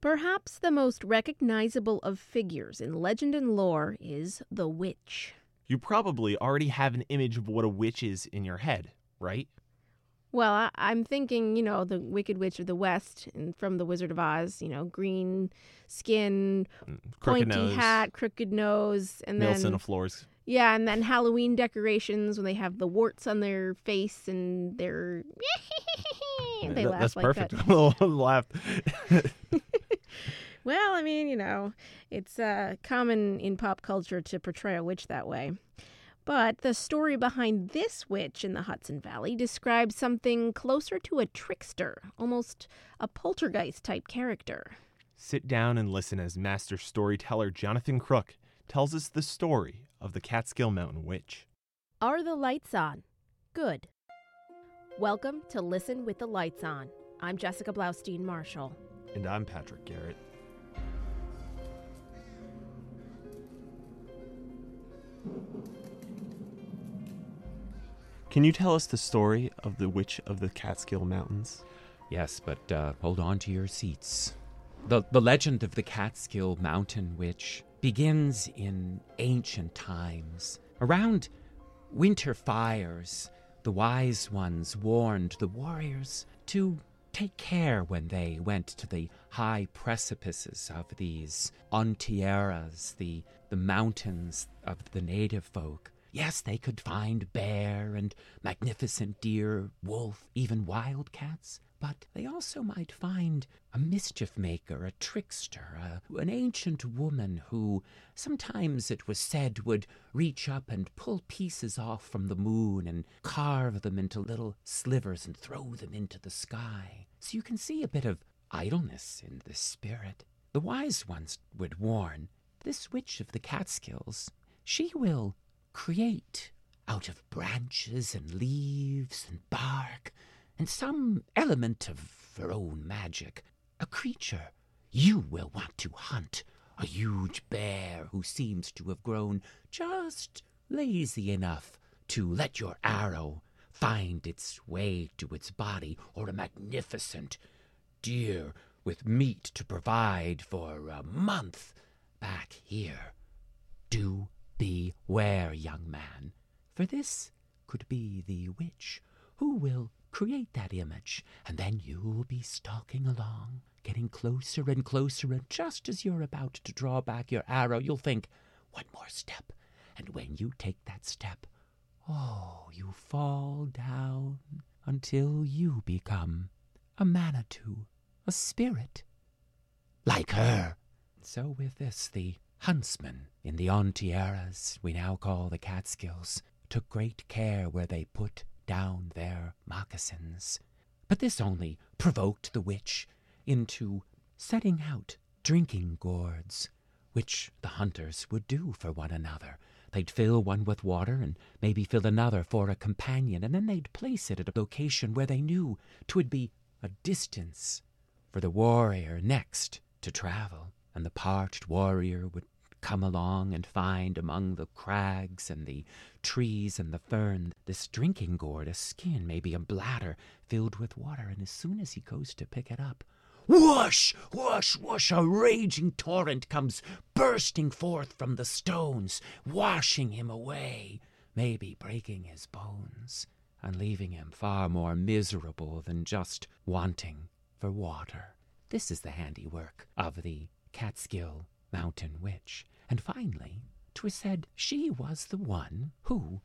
Perhaps the most recognizable of figures in legend and lore is the witch. You probably already have an image of what a witch is in your head, right? Well, I, I'm thinking, you know, the Wicked Witch of the West and from The Wizard of Oz, you know, green skin, mm, Crooked pointy nose, hat, crooked nose, and nails then the floors. yeah, and then Halloween decorations when they have the warts on their face and they're they That- laugh That's like perfect. that. Laugh. Well, I mean, you know, it's uh, common in pop culture to portray a witch that way. But the story behind this witch in the Hudson Valley describes something closer to a trickster, almost a poltergeist type character. Sit down and listen as master storyteller Jonathan Kruk tells us the story of the Catskill Mountain Witch. Are the lights on? Good. Welcome to Listen with the Lights On. I'm Jessica Blaustein Marshall. And I'm Patrick Garrett. Can you tell us the story of the Witch of the Catskill Mountains? Yes, but uh, hold on to your seats. The, the legend of the Catskill Mountain Witch begins in ancient times. Around winter fires, the wise ones warned the warriors to take care when they went to the high precipices of these Onteoras, the, the mountains of the native folk. Yes, they could find bear and magnificent deer, wolf, even wildcats, but they also might find a mischief maker, a trickster, a, an ancient woman who sometimes it was said would reach up and pull pieces off from the moon and carve them into little slivers and throw them into the sky. So you can see a bit of idleness in this spirit. The wise ones would warn this witch of the Catskills, she will create out of branches and leaves and bark and some element of her own magic a creature you will want to hunt. A huge bear who seems to have grown just lazy enough to let your arrow find its way to its body or a magnificent deer with meat to provide for a month back here. Do beware, young man, for this could be the witch who will create that image, and then you'll be stalking along, getting closer and closer, and just as you're about to draw back your arrow, you'll think, one more step. And when you take that step, oh, you fall down until you become a Manitou, a spirit, like her. So with this, the huntsmen in the Onteoras we now call the Catskills took great care where they put down their moccasins. But this only provoked the witch into setting out drinking gourds, which the hunters would do for one another. They'd fill one with water and maybe fill another for a companion, and then they'd place it at a location where they knew 'twould be a distance for the warrior next to travel. And the parched warrior would come along and find among the crags and the trees and the fern this drinking gourd, a skin, maybe a bladder, filled with water. And as soon as he goes to pick it up, whoosh, whoosh, whoosh, a raging torrent comes bursting forth from the stones, washing him away, maybe breaking his bones, and leaving him far more miserable than just wanting for water. This is the handiwork of the Catskill Mountain Witch. And finally, 'twas said she was the one who,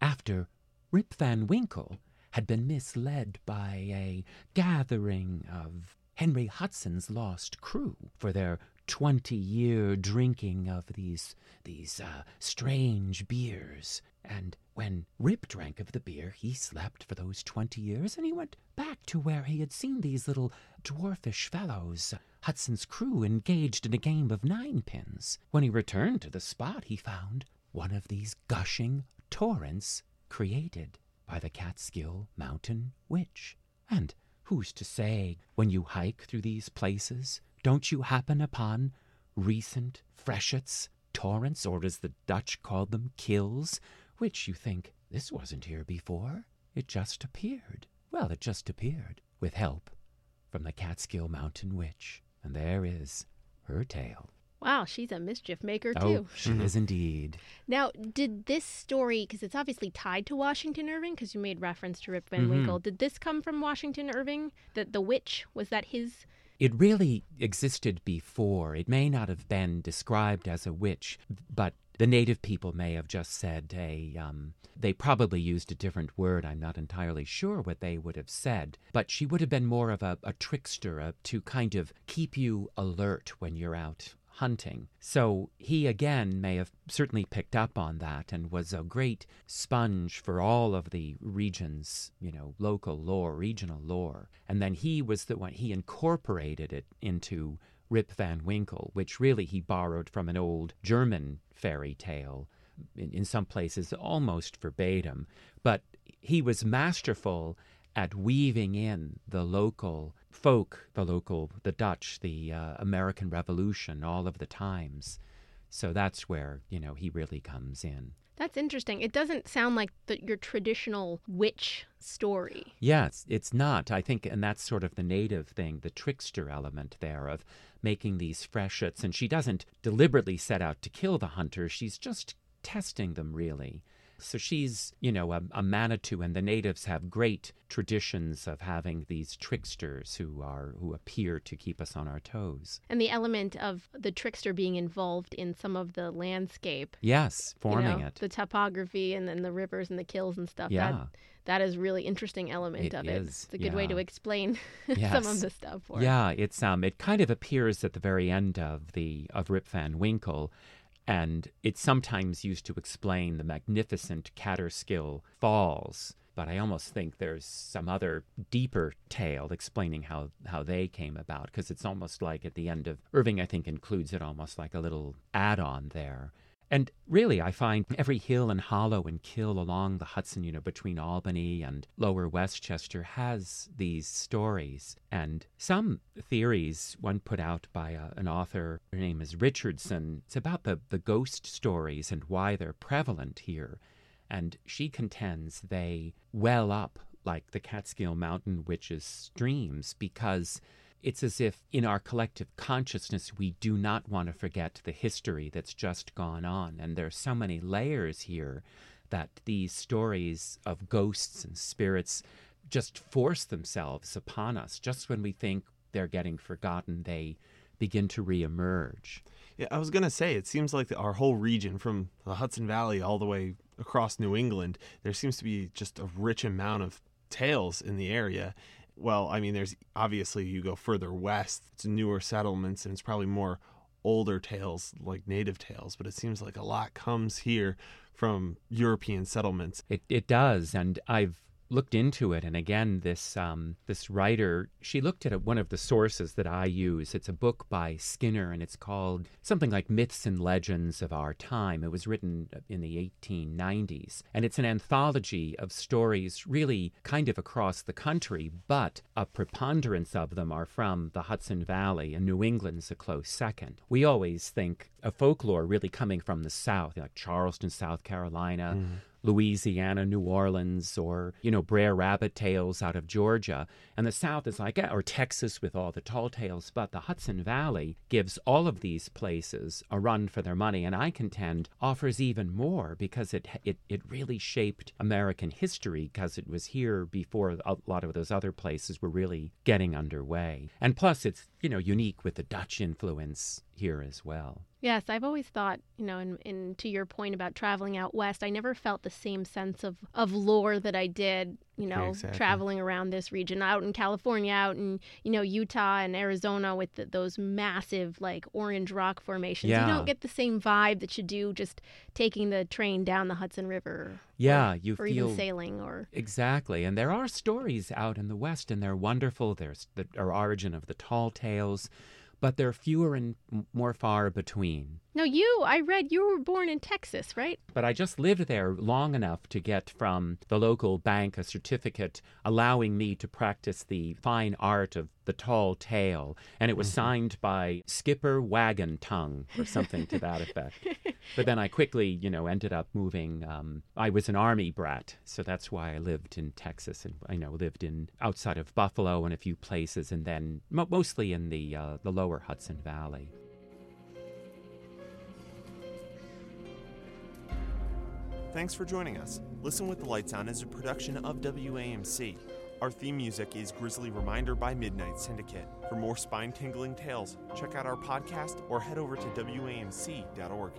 after Rip Van Winkle had been misled by a gathering of Henry Hudson's lost crew for their twenty year drinking of these these uh, strange beers. And when Rip drank of the beer, he slept for those twenty years, and he went back to where he had seen these little dwarfish fellows, Hudson's crew, engaged in a game of ninepins. When he returned to the spot, he found one of these gushing torrents created by the Catskill Mountain Witch. And who's to say, when you hike through these places, don't you happen upon recent freshets, torrents, or as the Dutch called them, kills, which you think, this wasn't here before? It just appeared. Well, it just appeared, with help from the Catskill Mountain Witch. And there is her tale. Wow, she's a mischief maker too. Oh, too. she is indeed. Now, did this story, because it's obviously tied to Washington Irving, because you made reference to Rip Van Mm-hmm. Winkle, did this come from Washington Irving? That the witch was that his? It really existed before. It may not have been described as a witch, but the native people may have just said a. Um, they probably used a different word. I'm not entirely sure what they would have said, but she would have been more of a, a trickster a, to kind of keep you alert when you're out hunting. So he again may have certainly picked up on that and was a great sponge for all of the region's, you know, local lore, regional lore. And then he was the one, he incorporated it into Rip Van Winkle, which really he borrowed from an old German fairy tale, in, in some places almost verbatim. But he was masterful at weaving in the local folk, the local, the Dutch, the uh, American Revolution, all of the times. So that's where, you know, he really comes in. That's interesting. It doesn't sound like the, your traditional witch story. Yes, it's not. I think, and that's sort of the native thing, the trickster element there of making these freshets. And she doesn't deliberately set out to kill the hunter, she's just testing them, really. So she's, you know, a, a Manitou, and the natives have great traditions of having these tricksters who are who appear to keep us on our toes. And the element of the trickster being involved in some of the landscape, Yes, you forming know, it. the topography and then the rivers and the kills and stuff. Yeah. That, that is really interesting element It of it. is, It's a good way to yeah. explain some of the stuff for it. Yeah, it's um, it kind of appears at the very end of the of Rip Van Winkle, and it's sometimes used to explain the magnificent Kaaterskill Falls. But I almost think there's some other deeper tale explaining how, how they came about, because it's almost like at the end of Irving, I think, includes it almost like a little add on there. And really, I find every hill and hollow and kill along the Hudson, you know, between Albany and Lower Westchester has these stories. And some theories, one put out by a, an author, her name is Richardson, it's about the, the ghost stories and why they're prevalent here. And she contends they well up like the Catskill Mountain Witches streams because it's as if in our collective consciousness we do not want to forget the history that's just gone on. And there are so many layers here that these stories of ghosts and spirits just force themselves upon us. Just when we think they're getting forgotten, they begin to reemerge. Yeah, I was gonna say it seems like our whole region, from the Hudson Valley all the way across New England, there seems to be just a rich amount of tales in the area. Well, I mean, there's obviously you go further west it's newer settlements, and it's probably more older tales like native tales. But it seems like a lot comes here from European settlements. It it does, and I've looked into it. And again, this um, this writer, she looked at one of the sources that I use. It's a book by Skinner, and it's called something like Myths and Legends of Our Time. It was written in the 1890s, and it's an anthology of stories, really kind of across the country, but a preponderance of them are from the Hudson Valley, and New England's a close second. We always think of folklore really coming from the South, like Charleston, South Carolina. Louisiana, New Orleans, or, you know, Brer Rabbit tales out of Georgia. And the South is like, eh, or Texas with all the tall tales. But the Hudson Valley gives all of these places a run for their money. And I contend offers even more because it, it, it really shaped American history because it was here before a lot of those other places were really getting underway. And plus, it's, you know, unique with the Dutch influence here as well. Yes, I've always thought, you know, and, and to your point about traveling out west, I never felt the same sense of, of lore that I did, you know, Exactly. traveling around this region, out in California, out in, you know, Utah and Arizona with the, those massive, like, orange rock formations. Yeah. You don't get the same vibe that you do just taking the train down the Hudson River. Yeah, or, you or feel even sailing or Exactly. And there are stories out in the West, and they're wonderful. There's the origin of the tall tales, but they're fewer and more far between. no you i read you were born in texas right But I just lived there long enough to get from the local bank a certificate allowing me to practice the fine art of the tall tale. And it was mm-hmm. signed by Skipper Wagon Tongue or something to that effect. But then I quickly, you know, ended up moving. Um, I was an army brat, so that's why I lived in Texas, and I know lived in outside of Buffalo and a few places, and then mo- mostly in the uh, the lower Hudson Valley. Thanks for joining us. Listen with the Lights On is a production of WAMC. Our theme music is Grizzly Reminder by Midnight Syndicate. For more spine tingling tales, check out our podcast or head over to WAMC.org.